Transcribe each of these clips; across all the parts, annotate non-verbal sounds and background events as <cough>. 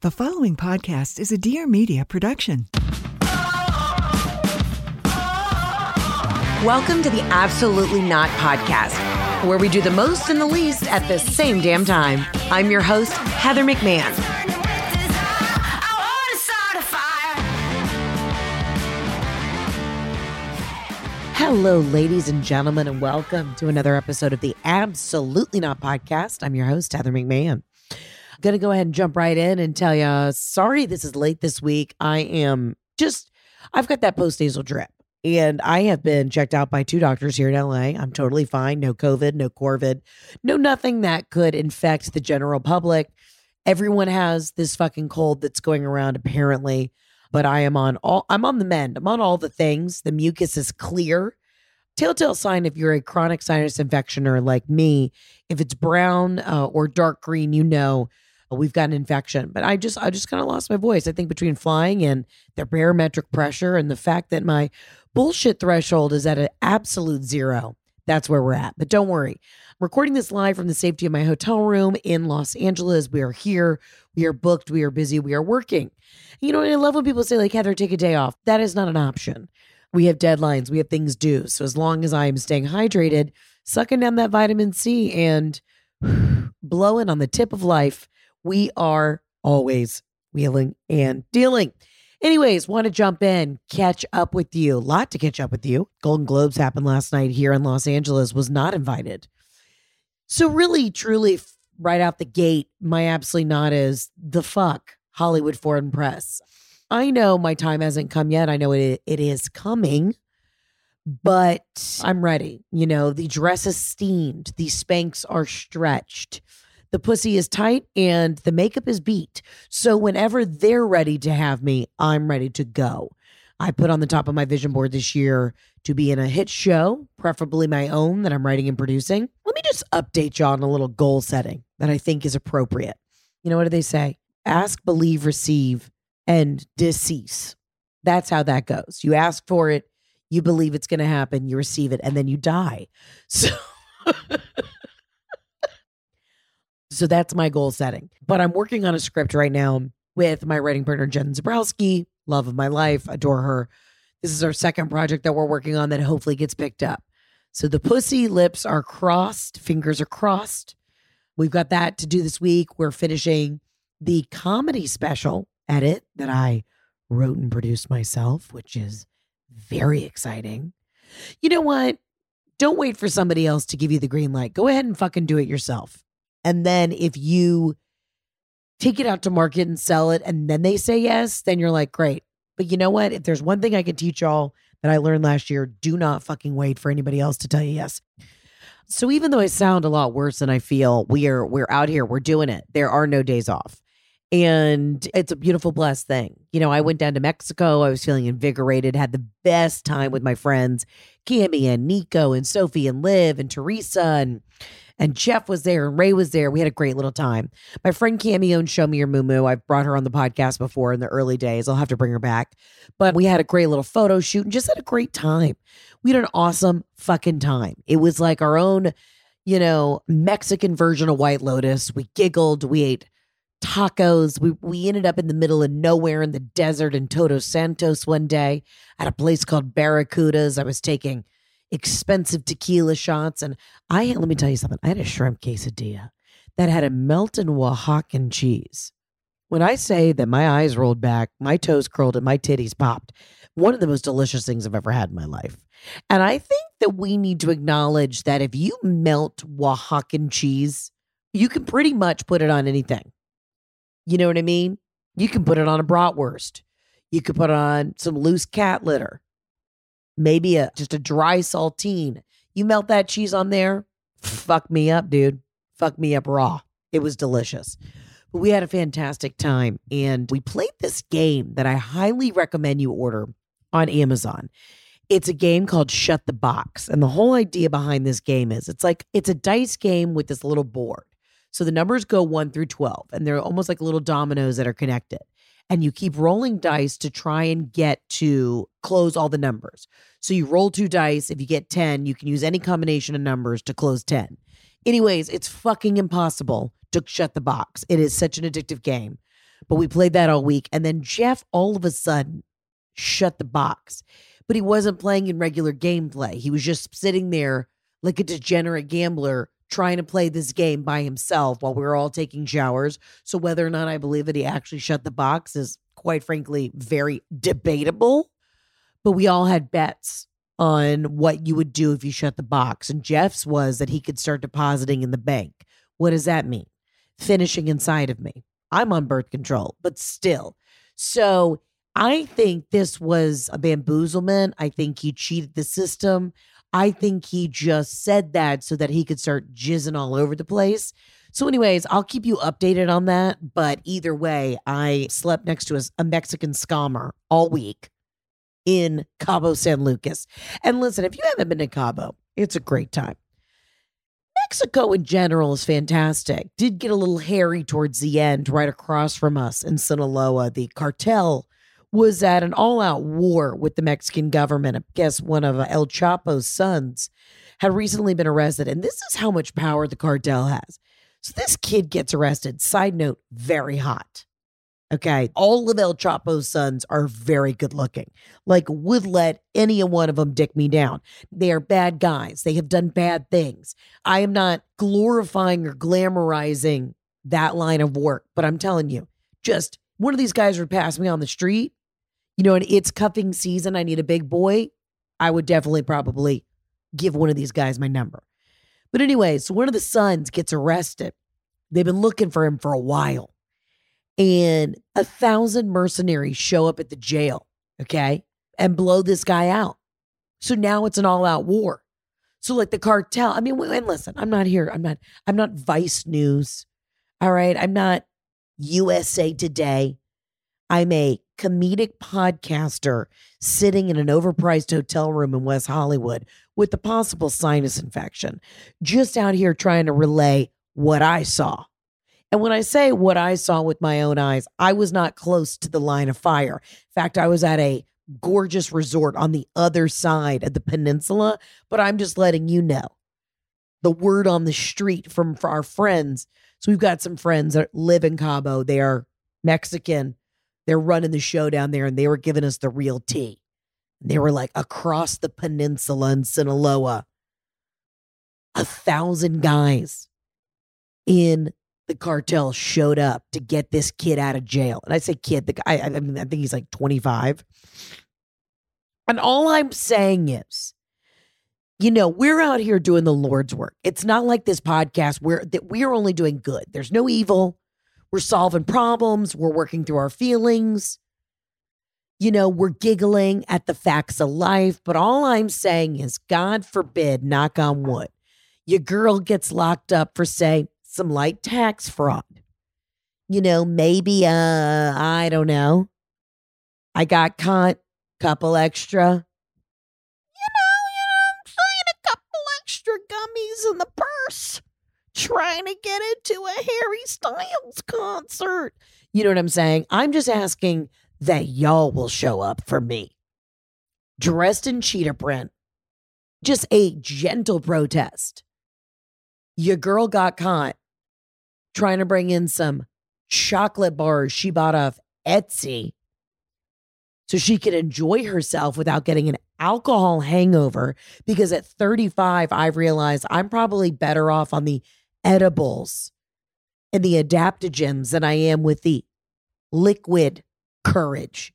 The following podcast is a Dear Media production. Welcome to the Absolutely Not Podcast, where we do the most and the least at the same damn time. I'm your host, Heather McMahon. Hello, ladies and gentlemen, and welcome to another episode of the Absolutely Not Podcast. I'm your host, Heather McMahon. Going to go ahead and jump right in and tell you sorry, this is late this week. I am just, I've got that post nasal drip. And I have been checked out by two doctors here in LA. I'm totally fine. No COVID, no Corvid, no nothing that could infect the general public. Everyone has this fucking cold that's going around apparently, but I am on all I'm on the mend. I'm on all the things. The mucus is clear. Telltale sign if you're a chronic sinus infectioner like me, if it's brown uh, or dark green, you know we've got an infection. But I just I just kind of lost my voice. I think between flying and the barometric pressure and the fact that my bullshit threshold is at an absolute zero. That's where we're at. But don't worry. Recording this live from the safety of my hotel room in Los Angeles. We are here. We are booked. We are busy. We are working. You know, I love when people say, like, Heather, take a day off. That is not an option. We have deadlines. We have things due. So as long as I am staying hydrated, sucking down that vitamin C and <sighs> blowing on the tip of life, we are always wheeling and dealing. Anyways, want to jump in, catch up with you. A lot to catch up with you. Golden Globes happened last night here in Los Angeles, was not invited. So, really, truly, right out the gate, my absolutely not is the fuck Hollywood Foreign Press. I know my time hasn't come yet. I know it, it is coming, but I'm ready. You know, the dress is steamed, the Spanx are stretched the pussy is tight and the makeup is beat. So whenever they're ready to have me, I'm ready to go. I put on the top of my vision board this year to be in a hit show, preferably my own that I'm writing and producing. Let me just update y'all on a little goal setting that I think is appropriate. You know, what do they say? Ask, believe, receive, and decease. That's how that goes. You ask for it, you believe it's going to happen, you receive it, and then you die. <laughs> So. So that's my goal setting. But I'm working on a script right now with my writing partner, Jen Zabrowski, love of my life, adore her. This is our second project that we're working on that hopefully gets picked up. So the pussy lips are crossed, fingers are crossed. We've got that to do this week. We're finishing the comedy special edit that I wrote and produced myself, which is very exciting. You know what? Don't wait for somebody else to give you the green light. Go ahead and fucking do it yourself. And then if you take it out to market and sell it and then they say yes, then you're like, great. But you know what? If there's one thing I can teach y'all that I learned last year, do not fucking wait for anybody else to tell you yes. So even though I sound a lot worse than I feel, we are we're out here, we're doing it. There are no days off. And it's a beautiful, blessed thing. You know, I went down to Mexico. I was feeling invigorated, had the best time with my friends, Cami and Nico and Sophie and Liv and Teresa and and Jeff was there and Ray was there. We had a great little time. My friend Cami owned Show Me Your Mumu. I've brought her on the podcast before in the early days. I'll have to bring her back. But we had a great little photo shoot and just had a great time. We had an awesome fucking time. It was like our own, you know, Mexican version of White Lotus. We giggled. We ate tacos. We we ended up in the middle of nowhere in the desert in Todos Santos one day at a place called Barracudas. I was taking expensive tequila shots. And I let me tell you something. I had a shrimp quesadilla that had a melted Oaxacan cheese When I say that my eyes rolled back, my toes curled, and my titties popped, one of the most delicious things I've ever had in my life. And I think that we need to acknowledge that if you melt Oaxacan cheese, you can pretty much put it on anything. You know what I mean? You can put it on a bratwurst. You could put on some loose cat litter. Maybe a just a dry saltine. You melt that cheese on there, fuck me up, dude. Fuck me up raw. It was delicious. But we had a fantastic time and we played this game that I highly recommend you order on Amazon. It's a game called Shut the Box. And the whole idea behind this game is it's like it's a dice game with this little board. So the numbers go 1 through 12 and they're almost like little dominoes that are connected. And you keep rolling dice to try and get to close all the numbers. So you roll two dice. If you get 10, you can use any combination of numbers to close 10. Anyways, it's fucking impossible to shut the box. It is such an addictive game. But we played that all week. And then Jeff all of a sudden shut the box. But he wasn't playing in regular gameplay. He was just sitting there like a degenerate gambler trying to play this game by himself while we were all taking showers. So whether or not I believe that he actually shut the box is quite frankly very debatable. But we all had bets on what you would do if you shut the box. And Jeff's was that he could start depositing in the bank. What does that mean? Finishing inside of me. I'm on birth control, but still. So I think this was a bamboozlement. I think he cheated the system. I think he just said that so that he could start jizzing all over the place. So, anyways, I'll keep you updated on that. But either way, I slept next to a, a Mexican scammer all week in Cabo San Lucas. And listen, if you haven't been to Cabo, it's a great time. Mexico in general is fantastic. Did get a little hairy towards the end, right across from us in Sinaloa. The cartel was at an all out war with the Mexican government. I guess one of uh, El Chapo's sons had recently been arrested. And this is how much power the cartel has. So this kid gets arrested. Side note, very hot. Okay. All of El Chapo's sons are very good looking. Like, would let any one of them dick me down. They are bad guys. They have done bad things. I am not glorifying or glamorizing that line of work, but I'm telling you, just one of these guys would pass me on the street. You know, and it's cuffing season. I need a big boy. I would definitely probably give one of these guys my number. But anyway, so one of the sons gets arrested. They've been looking for him for a while and a thousand mercenaries show up at the jail, okay, and blow this guy out. So now it's an all out war. So like the cartel, I mean, and listen, I'm not here. I'm not, I'm not Vice News. All right. I'm not USA Today. I'm a comedic podcaster sitting in an overpriced hotel room in West Hollywood with a possible sinus infection, just out here trying to relay what I saw. And when I say what I saw with my own eyes, I was not close to the line of fire. In fact, I was at a gorgeous resort on the other side of the peninsula, but I'm just letting you know the word on the street from our friends. So we've got some friends that live in Cabo. They are Mexican. They're running the show down there and they were giving us the real tea. They were like across the peninsula in Sinaloa, a thousand guys in the cartel showed up to get this kid out of jail. And I say kid, the guy, I, mean, I think he's like 25. And all I'm saying is, you know, we're out here doing the Lord's work. It's not like this podcast where that we're only doing good. There's no evil. We're solving problems. We're working through our feelings. You know, we're giggling at the facts of life. But all I'm saying is, God forbid, knock on wood, your girl gets locked up for, say, some light tax fraud. You know, maybe uh I don't know. I got caught couple extra. You know, you know, I'm saying a couple extra gummies in the purse trying to get into a Harry Styles concert. You know what I'm saying? I'm just asking that y'all will show up for me. Dressed in cheetah print. Just a gentle protest. Your girl got caught trying to bring in some chocolate bars she bought off Etsy so she could enjoy herself without getting an alcohol hangover. Because at 35, I've realized I'm probably better off on the edibles and the adaptogens than I am with the liquid courage.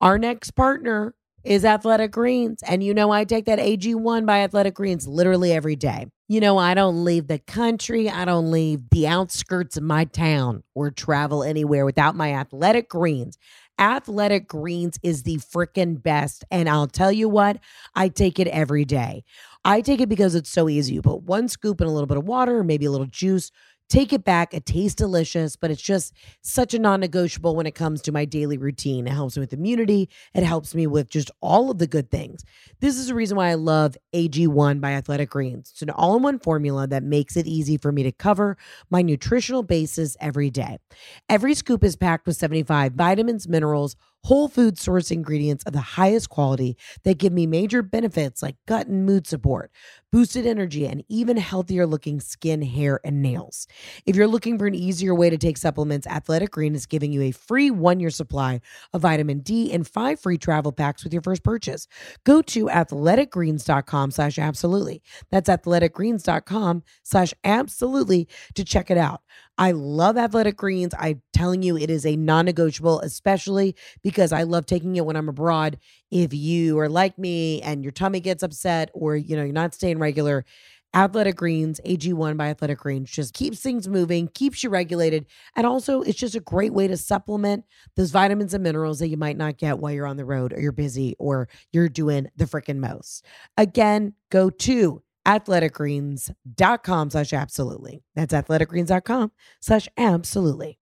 Our next partner is Athletic Greens. And you know, I take that AG1 by Athletic Greens literally every day. You know, I don't leave the country, I don't leave the outskirts of my town or travel anywhere without my Athletic Greens. Athletic Greens is the freaking best. And I'll tell you what, I take it every day. I take it because it's so easy. You put one scoop in a little bit of water, maybe a little juice take it back. It tastes delicious, but it's just such a non negotiable when it comes to my daily routine. It helps me with immunity, it helps me with just all of the good things. This is the reason why I love AG1 by Athletic Greens. It's an all in one formula that makes it easy for me to cover my nutritional basis every day. Every scoop is packed with 75 vitamins, minerals, whole food source ingredients of the highest quality that give me major benefits like gut and mood support, boosted energy, and even healthier looking skin, hair, and nails. If you're looking for an easier way to take supplements, Athletic Green is giving you a free one year supply of vitamin D and five free travel packs with your first purchase. Go to athleticgreens.com slash absolutely. That's athleticgreens.com slash absolutely to check it out. I love athletic greens. I'm telling you, it is a non negotiable, especially because I love taking it when I'm abroad. If you are like me and your tummy gets upset or, you know, you're not staying regular, Athletic Greens, AG1 by Athletic Greens, just keeps things moving, keeps you regulated. And also, it's just a great way to supplement those vitamins and minerals that you might not get while you're on the road or you're busy or you're doing the freaking most. Again, go to athleticgreens.com slash absolutely. That's athleticgreens.com slash absolutely.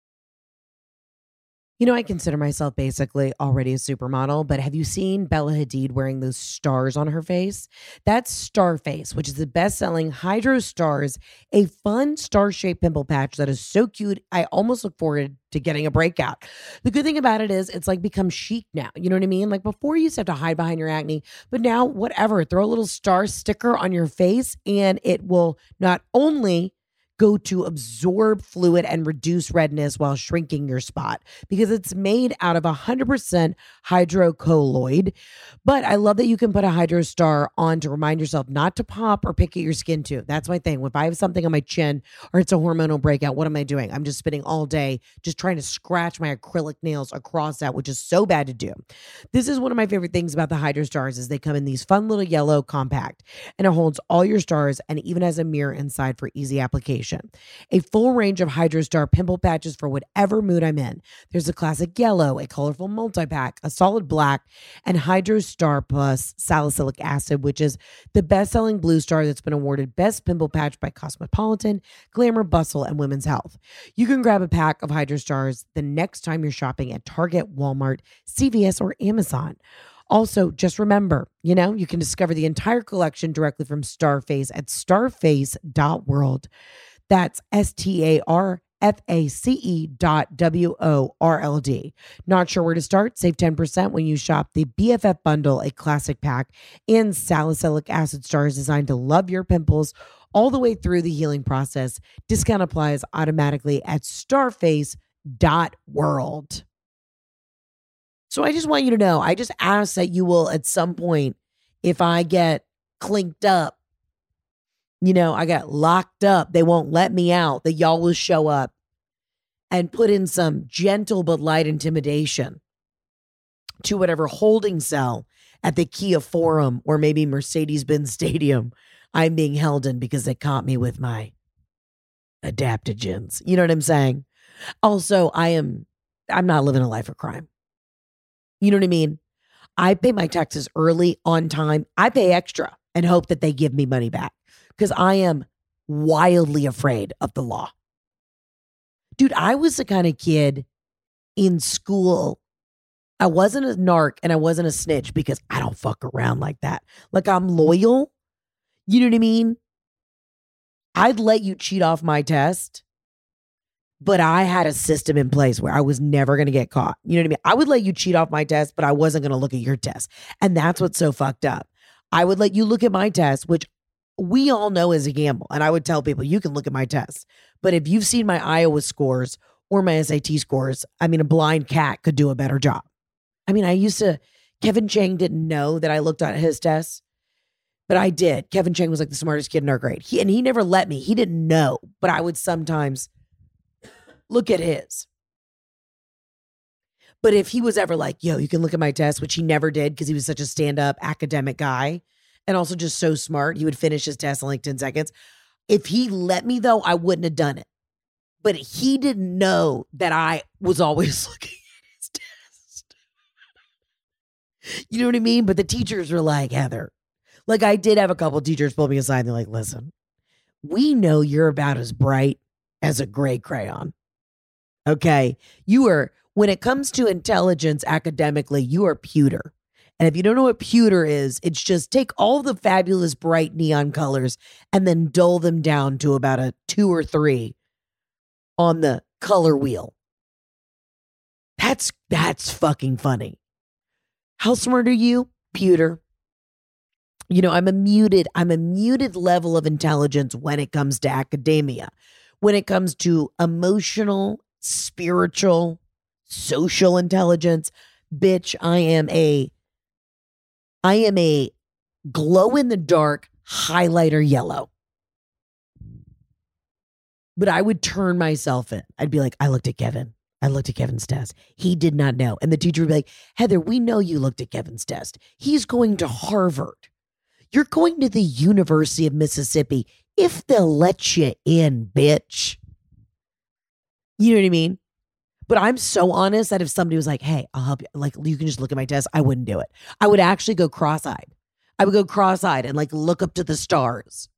You know, I consider myself basically already a supermodel, but have you seen Bella Hadid wearing those stars on her face? That's Starface, which is the best selling Hydro Stars, a fun star shaped pimple patch that is so cute. I almost look forward to getting a breakout. The good thing about it is it's like become chic now. You know what I mean? Like before, you used to have to hide behind your acne, but now, whatever, throw a little star sticker on your face and it will not only go to absorb fluid and reduce redness while shrinking your spot because it's made out of 100% hydrocolloid. But I love that you can put a Hydro Star on to remind yourself not to pop or pick at your skin too. That's my thing. If I have something on my chin or it's a hormonal breakout, what am I doing? I'm just spending all day just trying to scratch my acrylic nails across that, which is so bad to do. This is one of my favorite things about the Hydro Stars is they come in these fun little yellow compact and it holds all your stars and even has a mirror inside for easy application. A full range of Hydrostar pimple patches for whatever mood I'm in. There's a classic yellow, a colorful multi pack, a solid black, and Hydrostar Plus salicylic acid, which is the best selling blue star that's been awarded Best Pimple Patch by Cosmopolitan, Glamour, Bustle, and Women's Health. You can grab a pack of Hydrostars the next time you're shopping at Target, Walmart, CVS, or Amazon. Also, just remember, you know, you can discover the entire collection directly from Starface at starface.world. That's S T A R F A C E dot W O R L D. Not sure where to start? Save 10% when you shop the BFF bundle, a classic pack, and salicylic acid stars designed to love your pimples all the way through the healing process. Discount applies automatically at starface dot world. So I just want you to know, I just ask that you will at some point, if I get clinked up, you know, I got locked up. They won't let me out. That y'all will show up and put in some gentle but light intimidation to whatever holding cell at the Kia Forum or maybe Mercedes Benz Stadium I'm being held in because they caught me with my adaptogens. You know what I'm saying? Also, I am I'm not living a life of crime. You know what I mean? I pay my taxes early on time. I pay extra and hope that they give me money back because I am wildly afraid of the law. Dude, I was the kind of kid in school. I wasn't a narc and I wasn't a snitch because I don't fuck around like that. Like I'm mm-hmm. loyal. You know what I mean? I'd let you cheat off my test, but I had a system in place where I was never going to get caught. You know what I mean? I would let you cheat off my test, but I wasn't going to look at your test. And that's what's so fucked up. I would let you look at my test, which we all know is a gamble. And I would tell people, you can look at my tests. But if you've seen my Iowa scores or my SAT scores, I mean, a blind cat could do a better job. I mean, I used to, Kevin Chang didn't know that I looked at his tests, but I did. Kevin Chang was like the smartest kid in our grade. He, and he never let me. He didn't know, but I would sometimes look at his. But if he was ever like, yo, you can look at my test, which he never did because he was such a stand up academic guy and also just so smart, he would finish his test in like 10 seconds. If he let me, though, I wouldn't have done it. But he didn't know that I was always <laughs> looking at his test. you know what I mean? But the teachers were like, Heather, like I did have a couple teachers pull me aside and they're like, listen, we know you're about as bright as a gray crayon. Okay. You are, when it comes to intelligence academically, you are pewter. And if you don't know what pewter is, it's just take all the fabulous bright neon colors and then dull them down to about a two or three on the color wheel. That's that's fucking funny. How smart are you? Pewter. You know, I'm a muted, I'm a muted level of intelligence when it comes to academia. When it comes to emotional, spiritual, social intelligence, bitch, I am a I am a glow in the dark highlighter yellow. But I would turn myself in. I'd be like, I looked at Kevin. I looked at Kevin's test. He did not know. And the teacher would be like, Heather, we know you looked at Kevin's test. He's going to Harvard. You're going to the University of Mississippi if they'll let you in, bitch. You know what I mean? But I'm so honest that if somebody was like, hey, I'll help you, like, you can just look at my test, I wouldn't do it. I would actually go cross eyed. I would go cross eyed and like look up to the stars.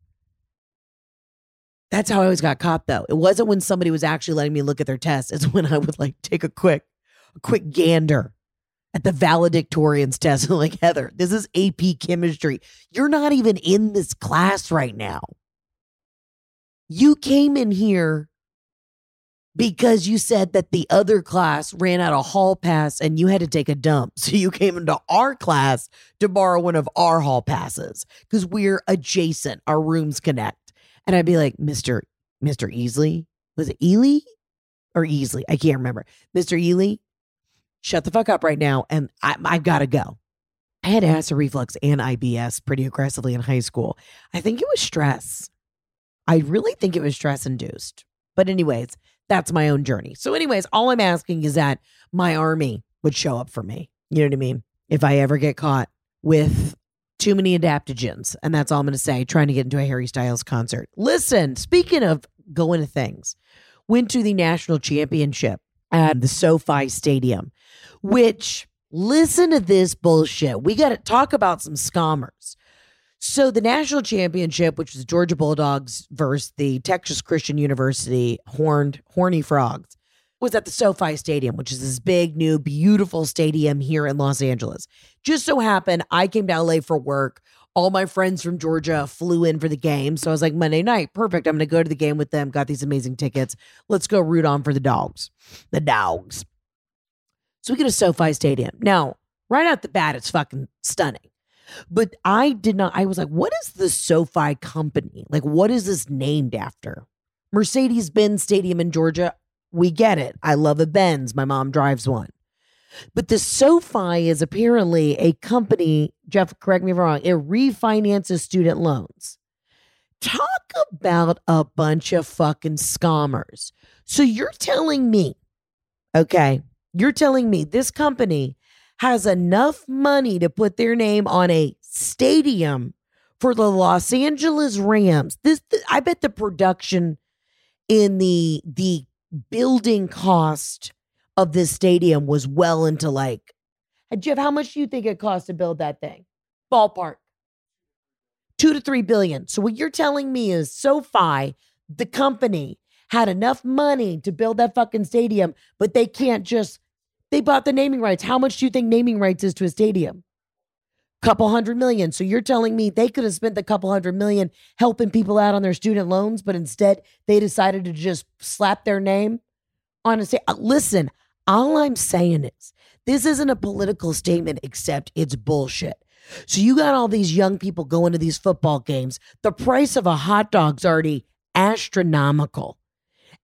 That's how I always got caught though. It wasn't when somebody was actually letting me look at their test. It's when I would like take a quick, a quick gander at the valedictorian's test. <laughs> Like, Heather, this is AP chemistry. You're not even in this class right now. You came in here because you said that the other class ran out of hall pass and you had to take a dump. <laughs> So you came into our class to borrow one of our hall passes because we're adjacent, our rooms connect. And I'd be like, Mr. Mr. Easley, was it Ely or Easley? I can't remember. Mr. Ely, shut the fuck up right now. And I, I've got to go. I had acid reflux and IBS pretty aggressively in high school. I think it was stress. I really think it was stress induced. But, anyways, that's my own journey. So, anyways, all I'm asking is that my army would show up for me. You know what I mean? If I ever get caught with too many adaptogens, and that's all I'm going to say, trying to get into a Harry Styles concert. Listen, speaking of going to things, went to the national championship at the SoFi Stadium, which listen to this bullshit. We got to talk about some scammers. So the national championship, which was Georgia Bulldogs versus the Texas Christian University Horned Horny Frogs, was at the SoFi Stadium, which is this big, new, beautiful stadium here in Los Angeles. Just so happened, I came to LA for work. All my friends from Georgia flew in for the game. So I was like, Monday night, perfect. I'm going to go to the game with them. Got these amazing tickets. Let's go root on for the dogs. The dogs. So we get to SoFi Stadium. Now, right out the bat, it's fucking stunning. But I did not, I was like, what is the SoFi company? Like, what is this named after? Mercedes Benz Stadium in Georgia. We get it. I love a Benz. My mom drives one. But the SoFi is apparently a company, Jeff, correct me if I'm wrong, it refinances student loans. Talk about a bunch of fucking scammers. So you're telling me, okay, you're telling me this company has enough money to put their name on a stadium for the Los Angeles Rams. This I bet the production in the the building cost of this stadium was well into like Jeff, how much do you think it cost to build that thing? Ballpark. Two to three billion. So what you're telling me is SoFi, the company, had enough money to build that fucking stadium, but they can't just they bought the naming rights. How much do you think naming rights is to a stadium? Couple hundred million. So you're telling me they could have spent a couple hundred million helping people out on their student loans, but instead they decided to just slap their name on a say. Uh, listen, all I'm saying is this isn't a political statement, except it's bullshit. So you got all these young people going to these football games. The price of a hot dog's already astronomical.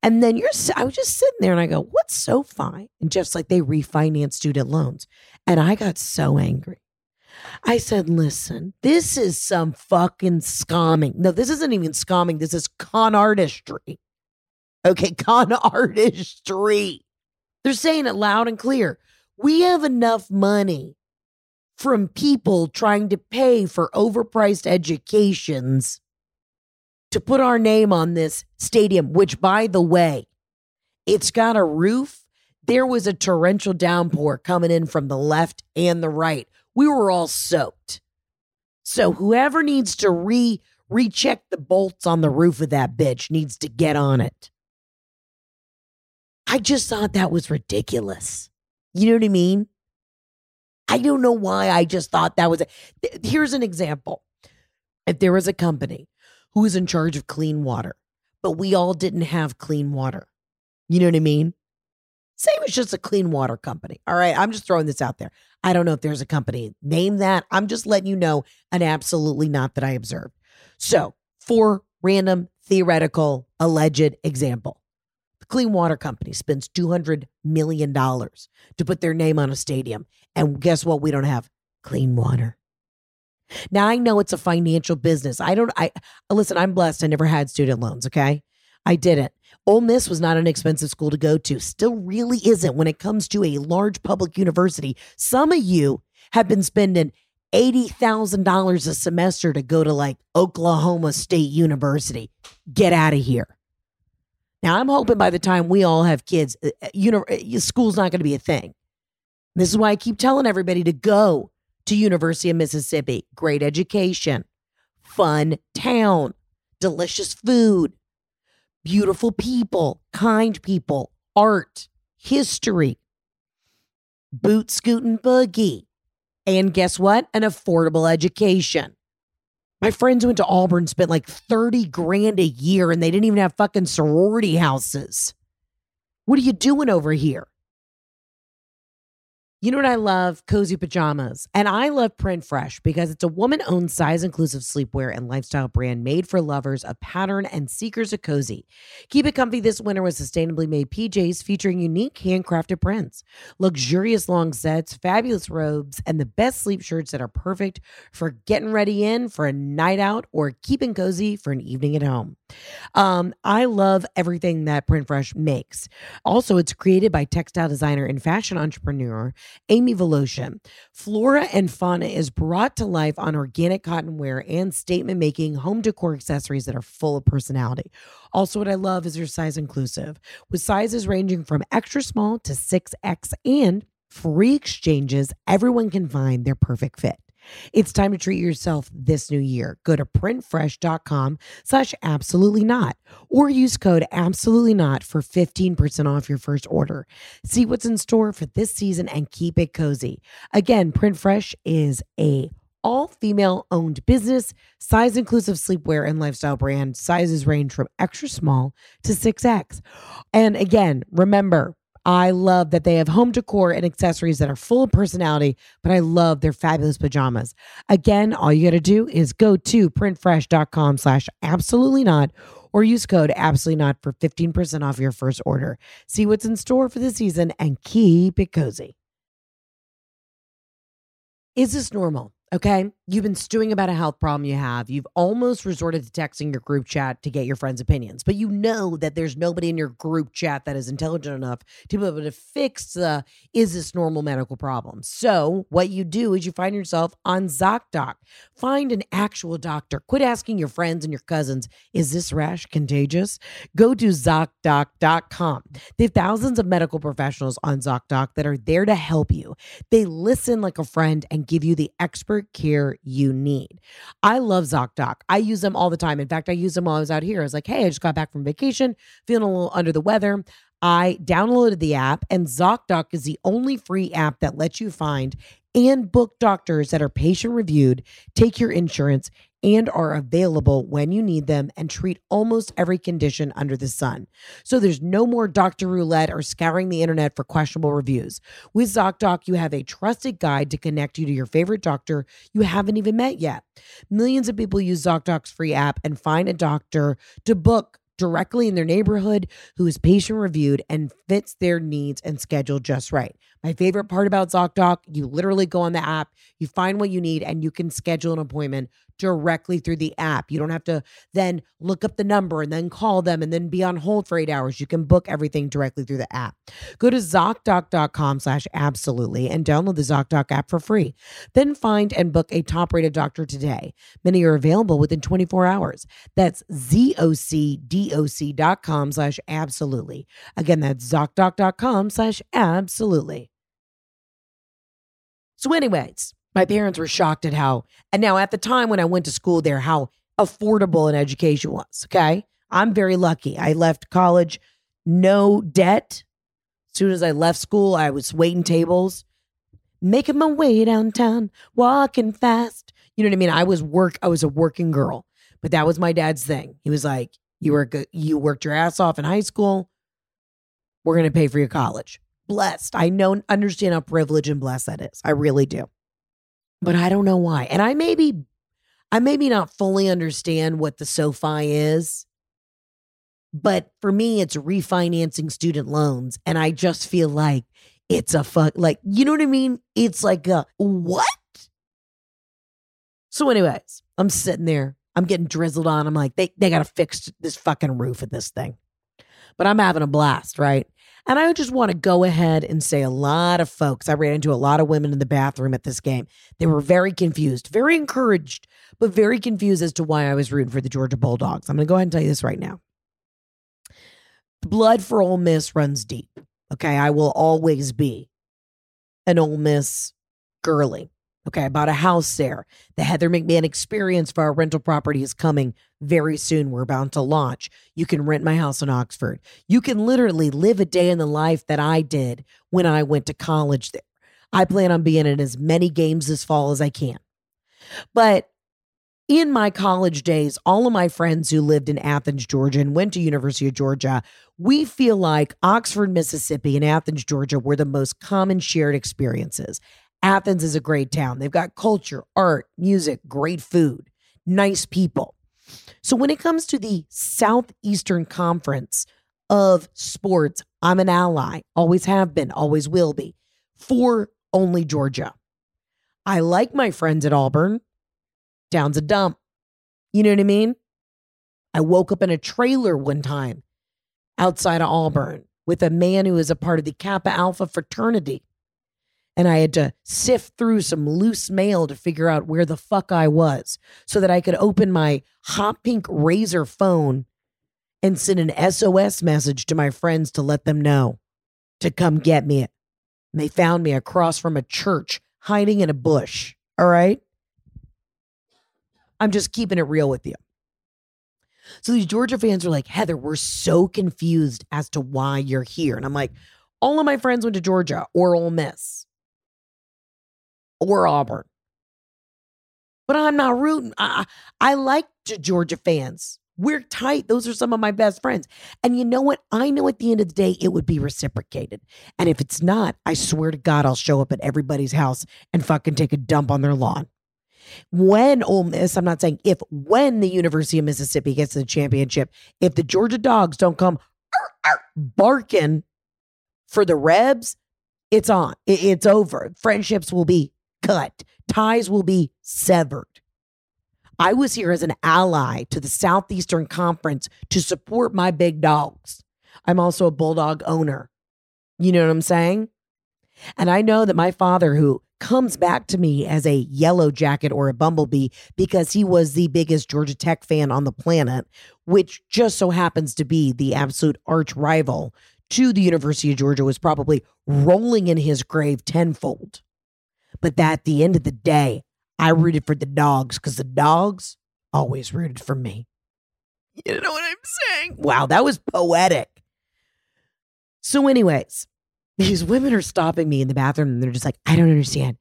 And then you're, I was just sitting there and I go, what's SoFi? And Jeff's like, they refinance student loans. And I got so angry. I said, listen, this is some fucking scamming. No, this isn't even scamming. This is con artistry. Okay, <laughs> con artistry. They're saying it loud and clear. We have enough money from people trying to pay for overpriced educations to put our name on this stadium, which, by the way, it's got a roof. There was a torrential downpour coming in from the left and the right. We were all soaked. So whoever needs to re recheck the bolts on the roof of that bitch needs to get on it. I just thought that was ridiculous. You know what I mean? I don't know why I just thought that was a, here's an example. If there was a company who was in charge of clean water, but we all didn't have clean water. You know what I mean? Say it was just a clean water company. All right. I'm just throwing this out there. I don't know if there's a company. Name that. I'm just letting you know an absolutely not that I observed. So, for random, theoretical, alleged example, the Clean Water Company spends $200 million to put their name on a stadium. And guess what? We don't have clean water. Now I know it's a financial business. I don't I listen, I'm blessed. I never had student loans, okay? I didn't. Ole Miss was not an expensive school to go to. Still really isn't when it comes to a large public university. Some of you have been spending $80,000 a semester to go to like Oklahoma State University. Get out of here. Now, I'm hoping by the time we all have kids, uh, uh, you know, uh, school's not going to be a thing. This is why I keep telling everybody to go to University of Mississippi. Great education, fun town, delicious food, beautiful people, kind people, art, history, boot scooting boogie. And guess what? An affordable education. My friends went to Auburn, spent like 30 grand a year, and they didn't even have fucking sorority houses. What are you doing over here? You know what I love? Cozy pajamas. And I love Print Fresh because it's a woman owned size inclusive sleepwear and lifestyle brand made for lovers of pattern and seekers of cozy. Keep it comfy this winter with sustainably made PJs featuring unique handcrafted prints, luxurious long sets, fabulous robes, and the best sleep shirts that are perfect for getting ready in for a night out or keeping cozy for an evening at home. Um, I love everything that PrintFresh makes. Also, it's created by textile designer and fashion entrepreneur Amy Voloshin. Flora and fauna is brought to life on organic cotton wear and statement making home decor accessories that are full of personality. Also, what I love is their size inclusive, with sizes ranging from extra small to 6X and free exchanges. Everyone can find their perfect fit. It's time to treat yourself this new year. Go to printfresh.com slash absolutely not or use code absolutely not for 15% off your first order. See what's in store for this season and keep it cozy. Again, PrintFresh is a all female owned business, size inclusive sleepwear and lifestyle brand. Sizes range from extra small to 6X. And again, remember, I love that they have home decor and accessories that are full of personality, but I love their fabulous pajamas. Again, all you got to do is go to printfresh.com slash absolutely not or use code absolutely not for 15% off your first order. See what's in store for the season and keep it cozy. Is this normal? Okay. You've been stewing about a health problem you have. You've almost resorted to texting your group chat to get your friends' opinions, but you know that there's nobody in your group chat that is intelligent enough to be able to fix the is this normal medical problem. So, what you do is you find yourself on ZocDoc. Find an actual doctor. Quit asking your friends and your cousins, is this rash contagious? Go to ZocDoc.com. They have thousands of medical professionals on ZocDoc that are there to help you. They listen like a friend and give you the expert care you need. I love ZocDoc. I use them all the time. In fact, I use them while I was out here. I was like, hey, I just got back from vacation, feeling a little under the weather. I downloaded the app, and ZocDoc is the only free app that lets you find and book doctors that are patient reviewed, take your insurance, and are available when you need them and treat almost every condition under the sun. So there's no more doctor roulette or scouring the internet for questionable reviews. With ZocDoc, you have a trusted guide to connect you to your favorite doctor you haven't even met yet. Millions of people use ZocDoc's free app and find a doctor to book directly in their neighborhood who is patient reviewed and fits their needs and schedule just right. My favorite part about ZocDoc, you literally go on the app, you find what you need, and you can schedule an appointment directly through the app. You don't have to then look up the number and then call them and then be on hold for eight hours. You can book everything directly through the app. Go to ZocDoc.com slash absolutely and download the ZocDoc app for free. Then find and book a top rated doctor today. Many are available within 24 hours. That's ZocDoc.com slash absolutely. Again, that's ZocDoc.com slash absolutely. So, anyways, my parents were shocked at how, and now at the time when I went to school there, how affordable an education was. Okay. I'm very lucky. I left college, no debt. As soon as I left school, I was waiting tables, making my way downtown, walking fast. You know what I mean? I was work, I was a working girl, but that was my dad's thing. He was like, You were good, you worked your ass off in high school. We're gonna pay for your college. Blessed. I know understand how privileged and blessed that is. I really do but I don't know why. And I maybe, I maybe not fully understand what the SoFi is, but for me, it's refinancing student loans. And I just feel like it's a fuck, like, you know what I mean? It's like a what? So, anyways, I'm sitting there, I'm getting drizzled on. I'm like, they, they got to fix this fucking roof of this thing. But I'm having a blast, right? And I just want to go ahead and say a lot of folks, I ran into a lot of women in the bathroom at this game. They were very confused, very encouraged, but very confused as to why I was rooting for the Georgia Bulldogs. I'm going to go ahead and tell you this right now. The blood for Ole Miss runs deep. Okay. I will always be an Ole Miss girly. Okay, I bought a house there. The Heather McMahon experience for our rental property is coming very soon. We're about to launch. You can rent my house in Oxford. You can literally live a day in the life that I did when I went to college there. I plan on being in as many games this fall as I can. But in my college days, all of my friends who lived in Athens, Georgia and went to University of Georgia, we feel like Oxford, Mississippi and Athens, Georgia were the most common shared experiences. Athens is a great town. They've got culture, art, music, great food, nice people. So when it comes to the Southeastern Conference of sports, I'm an ally, always have been, always will be, for only Georgia. I like my friends at Auburn. Down's a dump. You know what I mean? I woke up in a trailer one time outside of Auburn with a man who is a part of the Kappa Alpha fraternity and I had to sift through some loose mail to figure out where the fuck I was so that I could open my hot pink Razr phone and send an SOS message to my friends to let them know to come get me. And they found me across from a church hiding in a bush. All right. I'm just keeping it real with you. So these Georgia fans are like, Heather, we're so confused as to why you're here. And I'm like, all of my friends went to Georgia or Ole Miss or Auburn. But I'm not rooting. I, I like Georgia fans. We're tight. Those are some of my best friends. And you know what? I know at the end of the day, it would be reciprocated. And if it's not, I swear to God, I'll show up at everybody's house and fucking take a dump on their lawn. When Ole Miss, I'm not saying if, when the University of Mississippi gets the championship, if the Georgia dogs don't come barking for the Rebs, it's on. It's over. Friendships will be cut, ties will be severed. I was here as an ally to the Southeastern Conference to support my big dogs. I'm also a bulldog owner. You know what I'm saying? And I know that my father, who comes back to me as a yellow jacket or a bumblebee because he was the biggest Georgia Tech fan on the planet, which just so happens to be the absolute arch rival to the University of Georgia, was probably rolling in his grave tenfold. But that at the end of the day, I rooted for the dogs because the dogs always rooted for me. You know what I'm saying? Wow, that was poetic. So, anyways, <laughs> these women are stopping me in the bathroom and they're just like, I don't understand.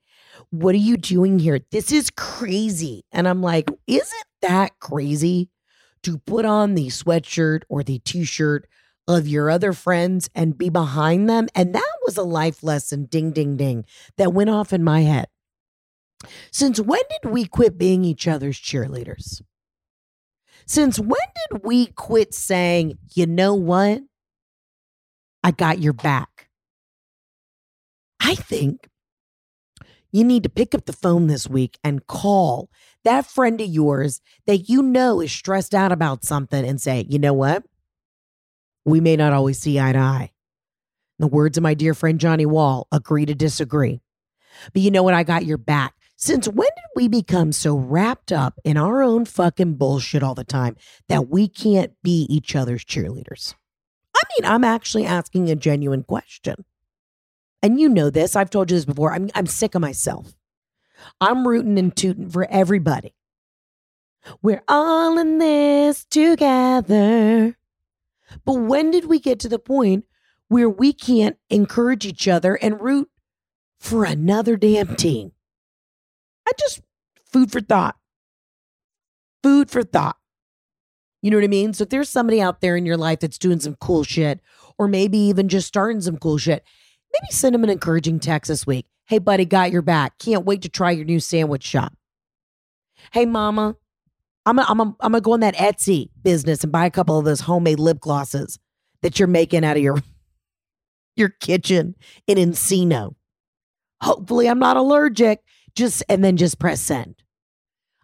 What are you doing here? This is crazy. And I'm like, isn't that crazy to put on the sweatshirt or the t shirt of your other friends and be behind them. And that was a life lesson, ding, ding, ding, that went off in my head. Since when did we quit being each other's cheerleaders? Since when did we quit saying, you know what? I got your back. I think you need to pick up the phone this week and call that friend of yours that you know is stressed out about something and say, you know what? We may not always see eye to eye. The words of my dear friend Johnny Wall, agree to disagree. But you know what? I got your back. Since when did we become so wrapped up in our own fucking bullshit all the time that we can't be each other's cheerleaders? I mean, I'm actually asking a genuine question. And you know this, I've told you this before. I'm, I'm sick of myself. I'm rooting and tooting for everybody. We're all in this together. But when did we get to the point where we can't encourage each other and root for another damn team? I just, food for thought. Food for thought. You know what I mean? So if there's somebody out there in your life that's doing some cool shit, or maybe even just starting some cool shit, maybe send them an encouraging text this week. Hey, buddy, got your back. Can't wait to try your new sandwich shop. Hey, mama, I'm gonna I'm a, I'm gonna go in that Etsy business and buy a couple of those homemade lip glosses that you're making out of your your kitchen in Encino. Hopefully, I'm not allergic. Just and then just press send.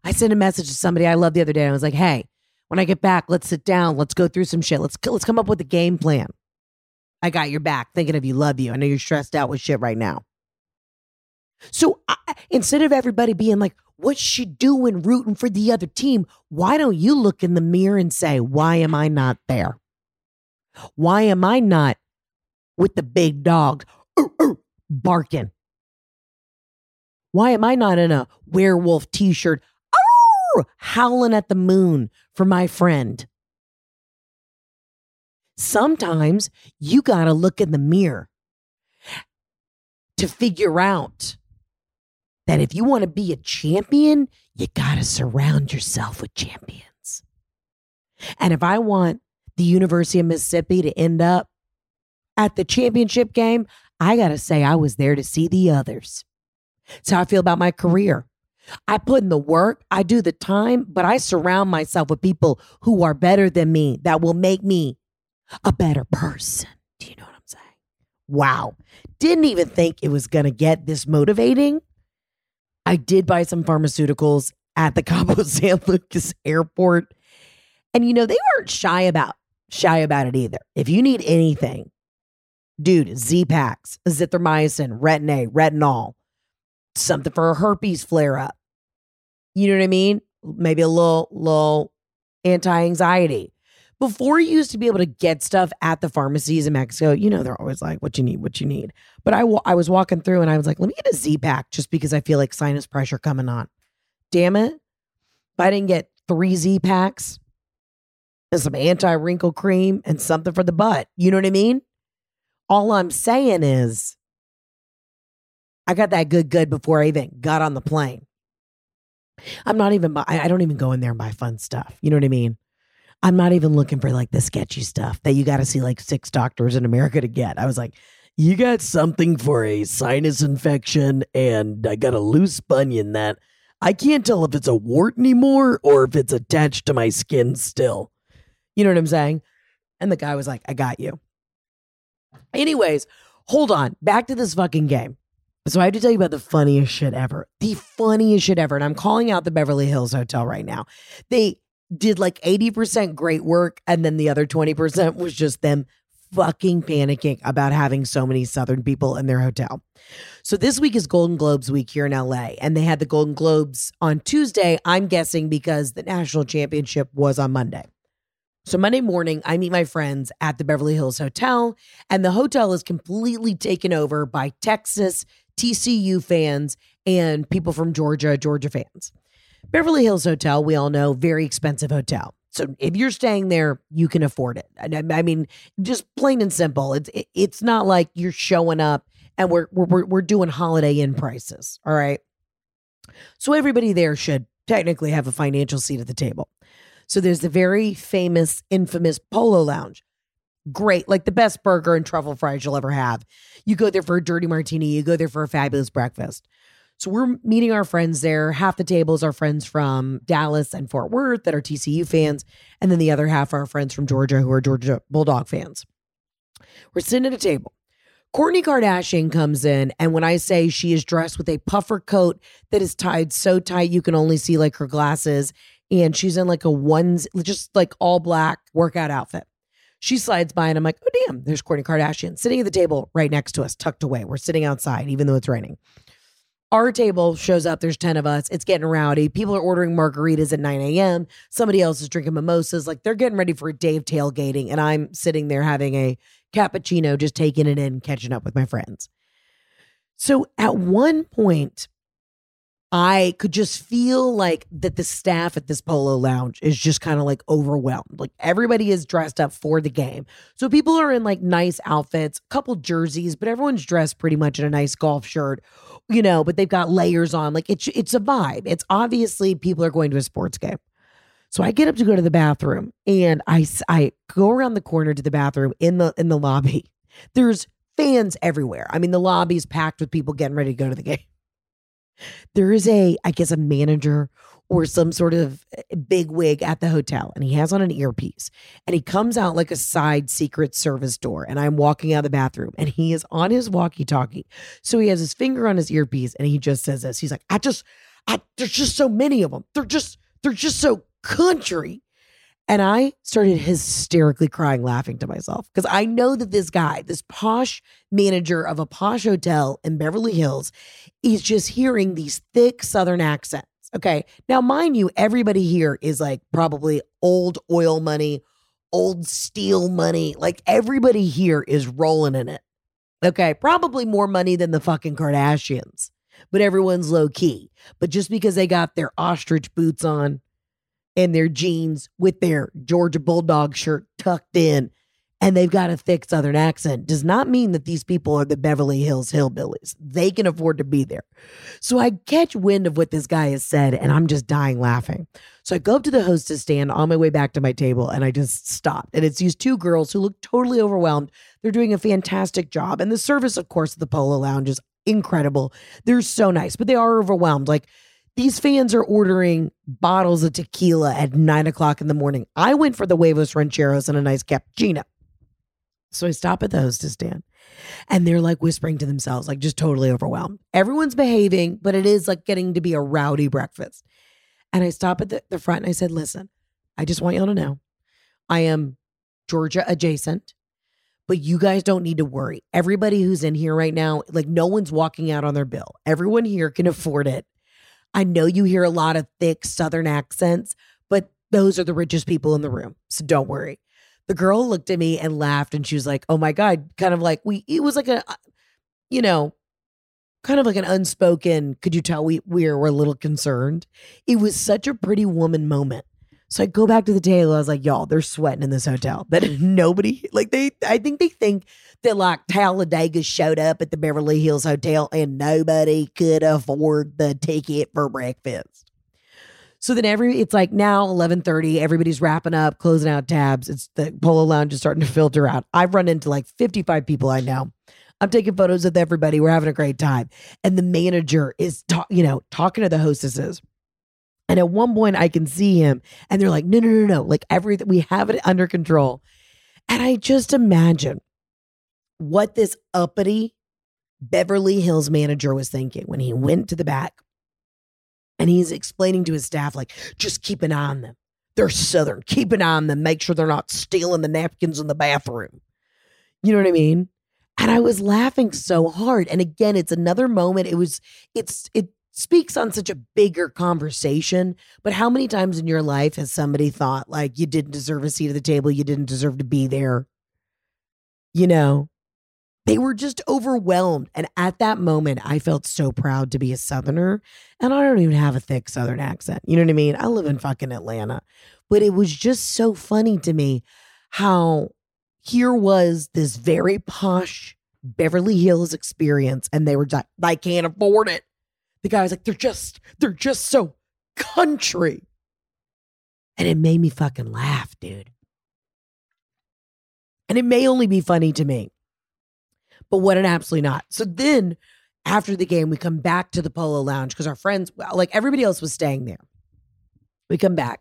I sent a message to somebody I love the other day. I was like, "Hey, when I get back, let's sit down. Let's go through some shit. Let's let's come up with a game plan. I got your back. Thinking of you, love you. I know you're stressed out with shit right now. So I, instead of everybody being like, what's she doing rooting for the other team? Why don't you look in the mirror and say, why am I not there? Why am I not with the big dogs barking? Why am I not in a werewolf t shirt howling at the moon for my friend? Sometimes you got to look in the mirror to figure out that if you want to be a champion, you got to surround yourself with champions. And if I want the University of Mississippi to end up at the championship game, I got to say I was there to see the others. That's how I feel about my career. I put in the work, I do the time, but I surround myself with people who are better than me that will make me a better person. Do you know what I'm saying? Wow. Didn't even think it was going to get this motivating. I did buy some pharmaceuticals at the <laughs> Cabo San Lucas airport. And you know, they weren't shy about shy about it either. If you need anything, dude, Z-Paks, azithromycin, retin-A, retinol, something for a herpes flare up. You know what I mean? Maybe a little little anti-anxiety. Before you used to be able to get stuff at the pharmacies in Mexico, you know, they're always like, what you need, what you need. But I, I was walking through and I was like, let me get a Z pack just because I feel like sinus pressure coming on. Damn it. If I didn't get three Z packs and some anti wrinkle cream and something for the butt, you know what I mean? All I'm saying is, I got that good, good before I even got on the plane. I'm not even, I don't even go in there and buy fun stuff. You know what I mean? I'm not even looking for like the sketchy stuff that you got to see like six doctors in America to get. I was like, you got something for a sinus infection, and I got a loose bunion that I can't tell if it's a wart anymore or if it's attached to my skin still. You know what I'm saying? And the guy was like, I got you. Anyways, hold on. Back to this fucking game. So I have to tell you about the funniest shit ever. The funniest shit ever. And I'm calling out the Beverly Hills Hotel right now. They did like 80% great work and then the other 20% was just them fucking panicking about having so many southern people in their hotel. So this week is Golden Globes week here in LA and they had the Golden Globes on Tuesday, I'm guessing because the national championship was on Monday. So Monday morning, I meet my friends at the Beverly Hills Hotel and the hotel is completely taken over by Texas TCU fans and people from Georgia, Georgia fans. Beverly Hills Hotel, we all know, very expensive hotel. So if you're staying there, you can afford it. I mean, just plain and simple. It's it's not like you're showing up and we're we're we're doing Holiday Inn prices. All right. So everybody there should technically have a financial seat at the table. So there's the very famous, infamous Polo Lounge. Great, like the best burger and truffle fries you'll ever have. You go there for a dirty martini. You go there for a fabulous breakfast. So we're meeting our friends there. Half the tables are friends from Dallas and Fort Worth that are TCU fans. And then the other half are friends from Georgia who are Georgia Bulldog fans. We're sitting at a table. Kourtney Kardashian comes in, and when I say she is dressed with a puffer coat that is tied so tight you can only see like her glasses, and she's in like a ones, just like all black workout outfit. She slides by, and I'm like, oh, damn, there's Kourtney Kardashian sitting at the table right next to us, tucked away. We're sitting outside, even though it's raining. Our table shows up. There's 10 of us. It's getting rowdy. People are ordering margaritas at 9 a.m. Somebody else is drinking mimosas. Like they're getting ready for a day of tailgating. And I'm sitting there having a cappuccino, just taking it in, catching up with my friends. So at one point, I could just feel like that the staff at this polo lounge is just kind of like overwhelmed. Like everybody is dressed up for the game. So people are in like nice outfits, a couple jerseys, but everyone's dressed pretty much in a nice golf shirt, you know, but they've got layers on. Like it's it's a vibe. It's obviously people are going to a sports game. So I get up to go to the bathroom and I I go around the corner to the bathroom in the in the lobby. There's fans everywhere. I mean, the lobby is packed with people getting ready to go to the <laughs> game. There is a, I guess, a manager or some sort of eh, big wig at the hotel, and he has on an earpiece, and he comes out like a side secret service door, and I'm walking out of the bathroom, and he is on his walkie-talkie, so he has his finger on his earpiece, and he just says this. He's like, "I just, I, there's just so many of them. They're just, they're just so country." And I started hysterically crying, laughing to myself because I know that this guy, this posh manager of a posh hotel in Beverly Hills, is just hearing these thick Southern accents. Okay. Now, mind you, everybody here is like probably old oil money, old steel money. Like everybody here is rolling in it. Okay. Probably more money than the fucking Kardashians, but everyone's low key. But just because they got their ostrich boots on, and their jeans with their Georgia Bulldog shirt tucked in and they've got a thick Southern accent does not mean that these people are the Beverly Hills hillbillies. They can afford to be there. So I catch wind of what this guy has said and I'm just dying laughing. So I go up to the hostess stand on my way back to my table and I just stopped. And it's these two girls who look totally overwhelmed. They're doing a fantastic job. And the service, of course, at the Polo Lounge is incredible. They're so nice, but they are overwhelmed. Like, these fans are ordering bottles of tequila at nine o'clock in the morning. I went for the huevos rancheros and a nice cappuccino. So I stop at the hostess stand and they're like whispering to themselves, like just totally overwhelmed. Everyone's behaving, but it is like getting to be a rowdy breakfast. And I stop at the, the front and I said, listen, I just want y'all to know I am Georgia adjacent, but you guys don't need to worry. Everybody who's in here right now, like no one's walking out on their bill. Everyone here can afford it. I know you hear a lot of thick Southern accents, but those are the richest people in the room. So don't worry. The girl looked at me and laughed and she was like, oh my God, kind of like we, it was like a, uh, you know, kind of like an unspoken, could you tell we, we were a little concerned? It was such a pretty woman moment. So I go back to the table. I was like, y'all, they're sweating in this hotel. That <laughs> nobody, like they, I think they think that like Talladega showed up at the Beverly Hills Hotel and nobody could afford the ticket for breakfast. So then every it's like now 11:30, everybody's wrapping up, closing out tabs. It's the Polo Lounge is starting to filter out. I've run into like 55 people I know. I'm taking photos with everybody. We're having a great time. And the manager is ta- you know, talking to the hostesses. And at one point I can see him and they're like, "No, no, no, no. Like everything we have it under control." And I just imagine what this uppity Beverly Hills manager was thinking when he went to the back and he's explaining to his staff, like, just keep an eye on them. They're Southern. Keep an eye on them. Make sure they're not stealing the napkins in the bathroom. You know what I mean? And I was laughing so hard. And again, it's another moment. It was, it's, it speaks on such a bigger conversation. But how many times in your life has somebody thought like you didn't deserve a seat at the table? You didn't deserve to be there? You know, they were just overwhelmed. And at that moment, I felt so proud to be a Southerner. And I don't even have a thick Southern accent. You know what I mean? I live in fucking Atlanta. But it was just so funny to me how here was this very posh Beverly Hills experience. And they were like, I can't afford it. The guy was like, they're just, they're just so country. And it made me fucking laugh, dude. And it may only be funny to me but what an absolutely not. So then after the game, we come back to the Polo Lounge because our friends, like everybody else, was staying there. We come back.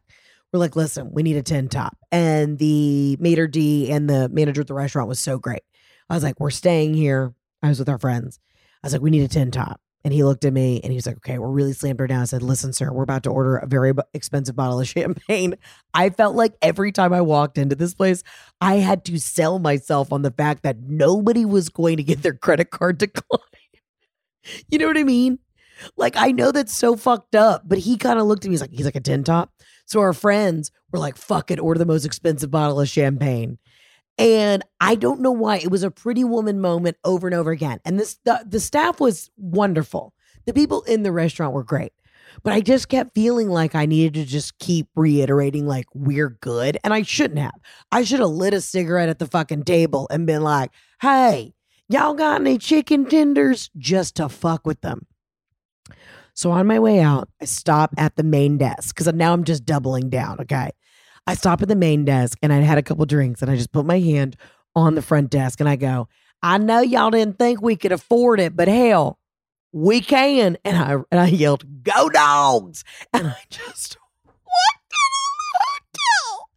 We're like, listen, we need a 10 top. And the maitre d' and the manager at the restaurant was so great. I was like, we're staying here. I was with our friends. I was like, we need a tin top. And he looked at me and he was like, okay, we're really slammed her down. I said, listen, sir, we're about to order a very expensive bottle of <laughs> champagne. I felt like every time I walked into this place, I had to sell myself on the fact that nobody was going to get their credit card <laughs> declined. you know what I mean? Like, I know that's so fucked up, but he kind of looked at me. He's like, he's like a tin top. So our friends were like, fuck it, order the most expensive bottle of champagne. And I don't know why it was a pretty woman moment over and over again. And this the, the staff was wonderful. The people in the restaurant were great. But I just kept feeling like I needed to just keep reiterating like we're good and I shouldn't have. I should have lit a cigarette at the fucking table and been like, "Hey, y'all got any chicken tenders?" just to fuck with them. So on my way out, I stop at the main desk because now I'm just doubling down. Okay. I stop at the main desk and I had a couple drinks and I just put my hand on the front desk and I go, I know y'all didn't think we could afford it, but hell, we can. And I and I yelled, Go dogs. And I <laughs> just the hotel.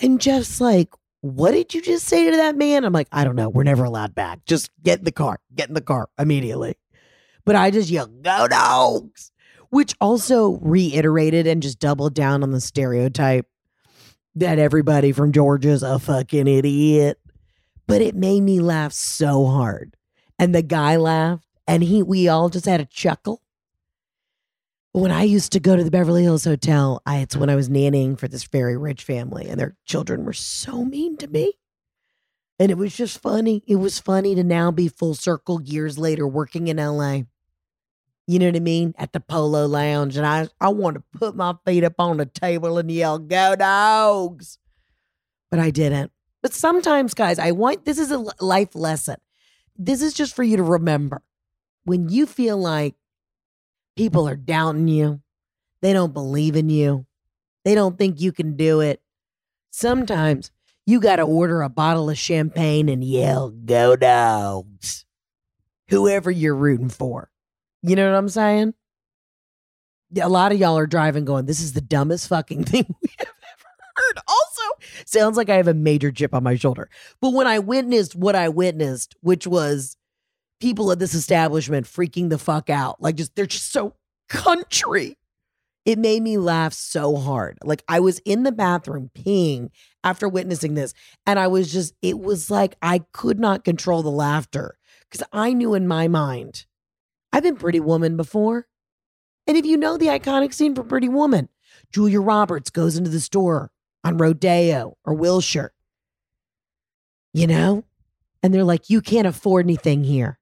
And Jeff's like, What did you just say to that man? I'm like, I don't know. We're never allowed back. Just get in the car. Get in the car immediately. But I just yelled, Go dogs. Which also reiterated and just doubled down on the stereotype that everybody from Georgia's a fucking idiot. But it made me laugh so hard. And the guy laughed and he we all just had a chuckle. When I used to go to the Beverly Hills Hotel, I it's when I was nannying for this very rich family and their children were so mean to me. And it was just funny. It was funny to now be full circle years later working in LA. You know what I mean? At the Polo Lounge. And I, I want to put my feet up on the table and yell, go dogs. But I didn't. But sometimes, guys, I want this is a life lesson. This is just for you to remember. When you feel like people are doubting you, they don't believe in you, they don't think you can do it, sometimes you got to order a bottle of champagne and yell, go dogs. Whoever you're rooting for. You know what I'm saying? A lot of y'all are driving going, this is the dumbest fucking <laughs> thing we have ever heard. Also, sounds like I have a major chip on my shoulder. But when I witnessed what I witnessed, which was people at this establishment freaking the fuck out, like just, they're just so country. It made me laugh so hard. Like I was in the bathroom peeing after witnessing this, and I was just, it was like I could not control the laughter because I knew in my mind, I've been Pretty Woman before. And if you know the iconic scene from Pretty Woman, Julia Roberts goes into the store on Rodeo or Wilshire, you know? And they're like, you can't afford anything here.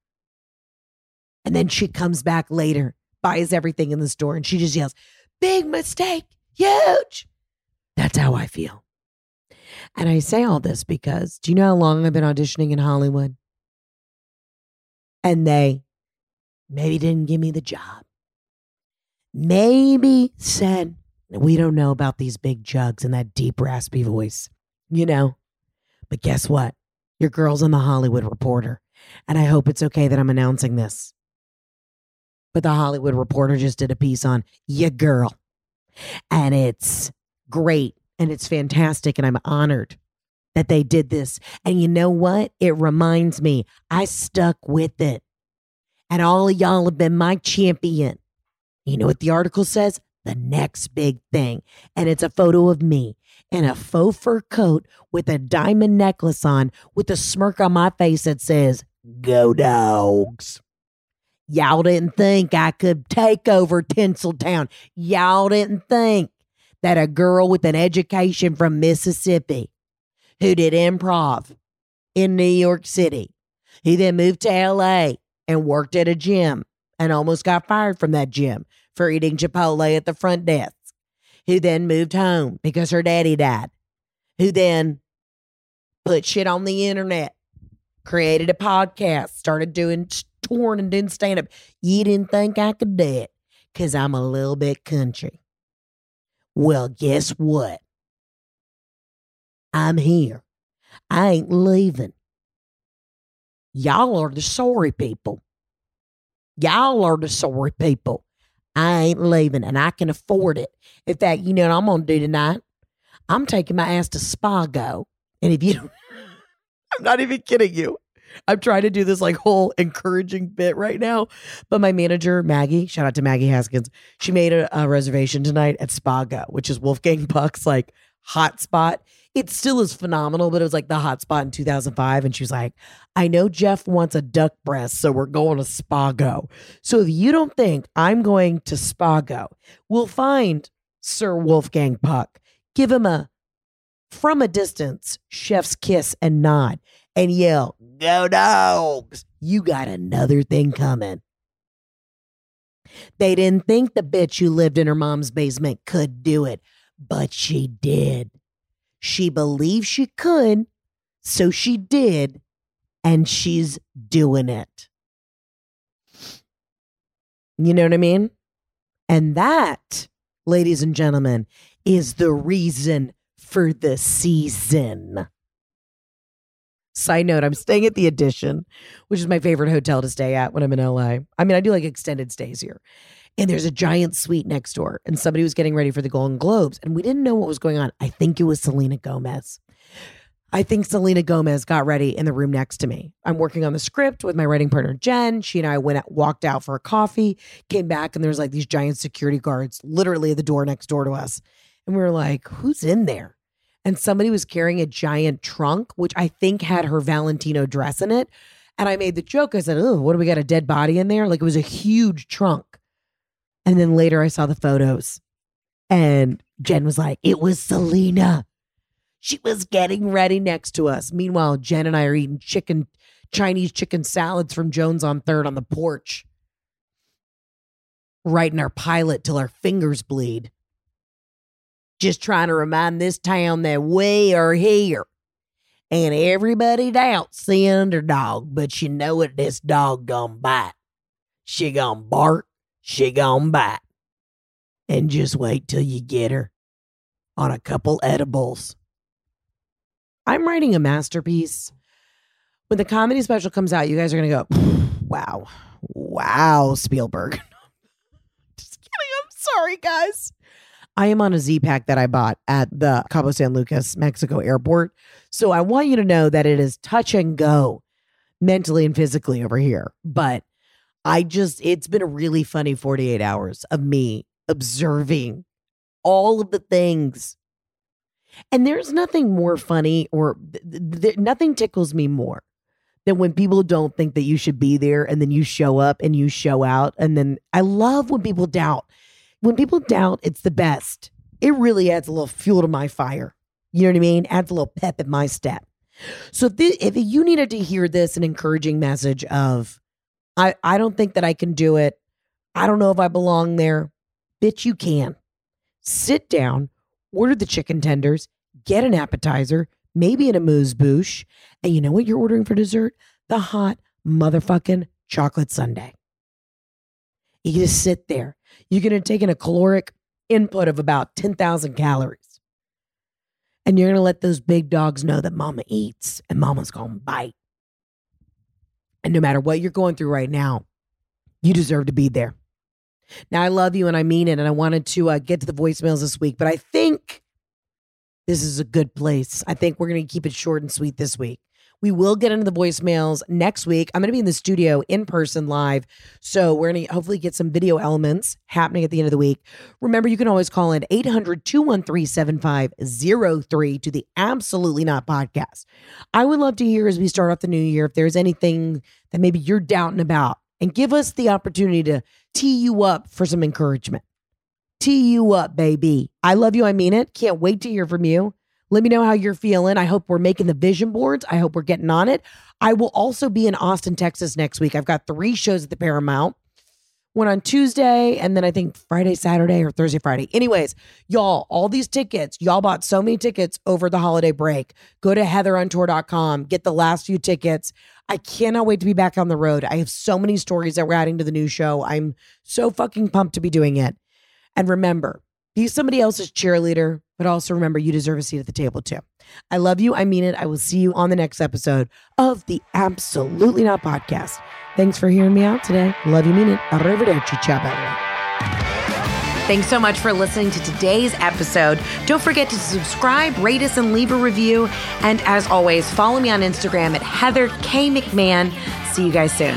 And then she comes back later, buys everything in the store, and she just yells, big mistake, huge. That's how I feel. And I say all this because do you know how long I've been auditioning in Hollywood? And they maybe didn't give me the job. Maybe said, we don't know about these big jugs and that deep, raspy voice, you know? But guess what? Your girl's on the Hollywood Reporter. And I hope it's okay that I'm announcing this. But the Hollywood Reporter just did a piece on your girl. And it's great and it's fantastic. And I'm honored that they did this. And you know what? It reminds me, I stuck with it. And all of y'all have been my champion. You know what the article says? The next big thing. And it's a photo of me in a faux fur coat with a diamond necklace on with a smirk on my face that says, Go dogs. Y'all didn't think I could take over Tinseltown. Y'all didn't think that a girl with an education from Mississippi who did improv in New York City, who then moved to LA and worked at a gym and almost got fired from that gym for eating Chipotle at the front desk, who then moved home because her daddy died, who then put shit on the internet, created a podcast, started doing touring and doing stand up. You didn't think I could do it because I'm a little bit country. Well, guess what? I'm here. I ain't leaving. Y'all are the sorry people. Y'all are the sorry people. I ain't leaving and I can afford it. In fact, you know what I'm going to do tonight? I'm taking my ass to Spago. And if you <laughs> I'm not even kidding you. I'm trying to do this like whole encouraging bit right now. But my manager, Maggie, shout out to Maggie Haskins, she made a, a reservation tonight at Spago, which is Wolfgang Puck's like hot spot. It still is phenomenal, but it was like the hot spot in 2005. And she was like, I know Jeff wants a duck breast, so we're going to Spago. So if you don't think I'm going to Spago, we'll find Sir Wolfgang Puck, give him a from a distance chef's kiss and nod, and yell, Go dogs! You got another thing coming. They didn't think the bitch who lived in her mom's basement could do it, but she did. She believed she could, so she did, and she's doing it. You know what I mean? And that, ladies and gentlemen, is the reason for the season. Side note, I'm staying at the Edition, which is my favorite hotel to stay at when I'm in LA. I mean, I do like extended stays here. And there's a giant suite next door, and somebody was getting ready for the Golden Globes, and we didn't know what was going on. I think it was Selena Gomez. I think Selena Gomez got ready in the room next to me. I'm working on the script with my writing partner Jen. She and I went out, walked out for a coffee, came back, and there's like these giant security guards literally at the door next door to us. And we were like, who's in there? and somebody was carrying a giant trunk, which I think had her Valentino dress in it. And I made the joke. I said, Oh, what do we got? A dead body in there? Like it was a huge trunk. And then later I saw the photos and Jen was like, It was Selena. She was getting ready next to us. Meanwhile, Jen and I are eating chicken, Chinese chicken salads from Joan's on Third on the porch, writing our pilot till our fingers bleed just trying to remind this town that we are here. And everybody doubts the underdog, but you know what? This dog gonna bite. She gonna bark. She gonna bite. And just wait till you get her on a couple edibles. I'm writing a masterpiece. When the comedy special comes out, you guys are gonna go, wow, wow, Spielberg. <laughs> just kidding. I'm sorry, guys. I am on a Z pack that I bought at the Cabo San Lucas, Mexico airport. So I want you to know that it is touch and go mentally and physically over here. But I just, it's been a really funny 48 hours of me observing all of the things. And there's nothing more funny or th- th- nothing tickles me more than when people don't think that you should be there and then you show up and you show out. And then I love when people doubt when people doubt it's the best, it really adds a little fuel to my fire. You know what I mean? Adds a little pep in my step. So this, if you needed to hear this, an encouraging message of, I, I don't think that I can do it. I don't know if I belong there. Bitch, you can. Sit down, order the chicken tenders, get an appetizer, maybe an amuse bouche, and you know what you're ordering for dessert? The hot motherfucking chocolate sundae. You just sit there. You're going to take in a caloric input of about 10,000 calories. And you're going to let those big dogs know that mama eats and mama's going to bite. And no matter what you're going through right now, you deserve to be there. Now, I love you and I mean it. And I wanted to uh, get to the voicemails this week, but I think this is a good place. I think we're going to keep it short and sweet this week. We will get into the voicemails next week. I'm going to be in the studio in person live. So we're going to hopefully get some video elements happening at the end of the week. Remember, you can always call in 800 213 7503 to the Absolutely Not podcast. I would love to hear as we start off the new year if there's anything that maybe you're doubting about and give us the opportunity to tee you up for some encouragement. Tee you up, baby. I love you. I mean it. Can't wait to hear from you. Let me know how you're feeling. I hope we're making the vision boards. I hope we're getting on it. I will also be in Austin, Texas next week. I've got three shows at the Paramount. One on Tuesday, and then I think Friday, Saturday, or Thursday, Friday. Anyways, y'all, all these tickets, y'all bought so many tickets over the holiday break. Go to heatherontour.com, get the last few tickets. I cannot wait to be back on the road. I have so many stories that we're adding to the new show. I'm so fucking pumped to be doing it. And remember, be somebody else's cheerleader, but also remember you deserve a seat at the table too. I love you. I mean it. I will see you on the next episode of the Absolutely Not podcast. Thanks for hearing me out today. Love you, mean it. Arrivederci. Ciao, bella. Thanks so much for listening to today's episode. Don't forget to subscribe, rate us, and leave a review. And as always, follow me on Instagram at Heather K. McMahon. See you guys soon.